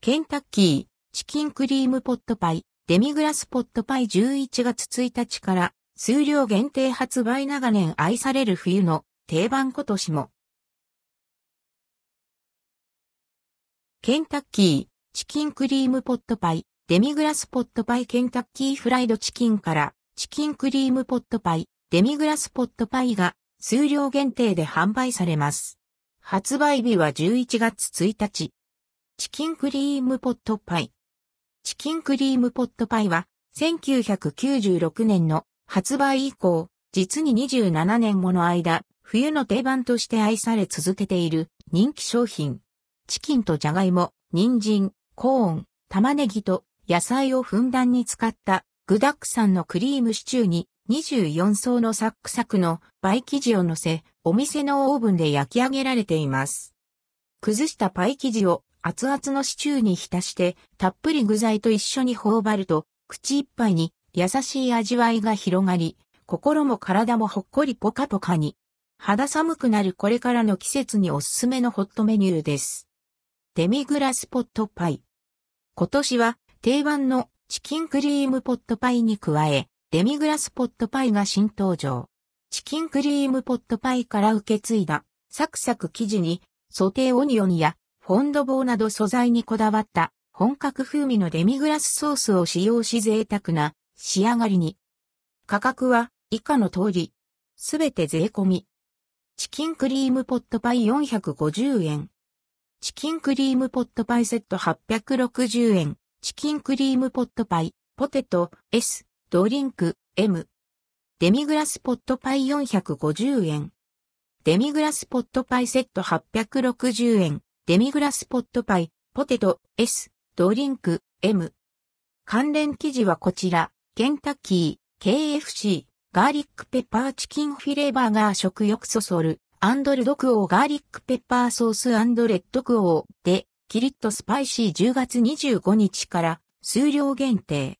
ケンタッキー、チキンクリームポットパイ、デミグラスポットパイ11月1日から数量限定発売長年愛される冬の定番今年も。ケンタッキー、チキンクリームポットパイ、デミグラスポットパイケンタッキーフライドチキンからチキンクリームポットパイ、デミグラスポットパイが数量限定で販売されます。発売日は11月1日。チキンクリームポットパイ。チキンクリームポットパイは1996年の発売以降、実に27年もの間、冬の定番として愛され続けている人気商品。チキンとジャガイモ、人参、コーン、玉ねぎと野菜をふんだんに使った具沢山のクリームシチューに24層のサックサクのパイ生地を乗せ、お店のオーブンで焼き上げられています。崩したパイ生地を熱々のシチューに浸して、たっぷり具材と一緒に頬張ると、口いっぱいに優しい味わいが広がり、心も体もほっこりポカポカに。肌寒くなるこれからの季節におすすめのホットメニューです。デミグラスポットパイ。今年は定番のチキンクリームポットパイに加え、デミグラスポットパイが新登場。チキンクリームポットパイから受け継いだサクサク生地にソテーオニオンやフォンドボーなど素材にこだわった本格風味のデミグラスソースを使用し贅沢な仕上がりに。価格は以下の通り。すべて税込み。チキンクリームポットパイ450円。チキンクリームポットパイセット860円。チキンクリームポットパイ、ポテト S、ドリンク M。デミグラスポットパイ450円。デミグラスポットパイセット860円。デミグラスポットパイ、ポテト、S、ドリンク、M。関連記事はこちら、ケンタッキー、KFC、ガーリックペッパーチキンフィレバーガー食欲そそる、アンドルドクオーガーリックペッパーソースアンドレッドクオーで、キリッとスパイシー10月25日から数量限定。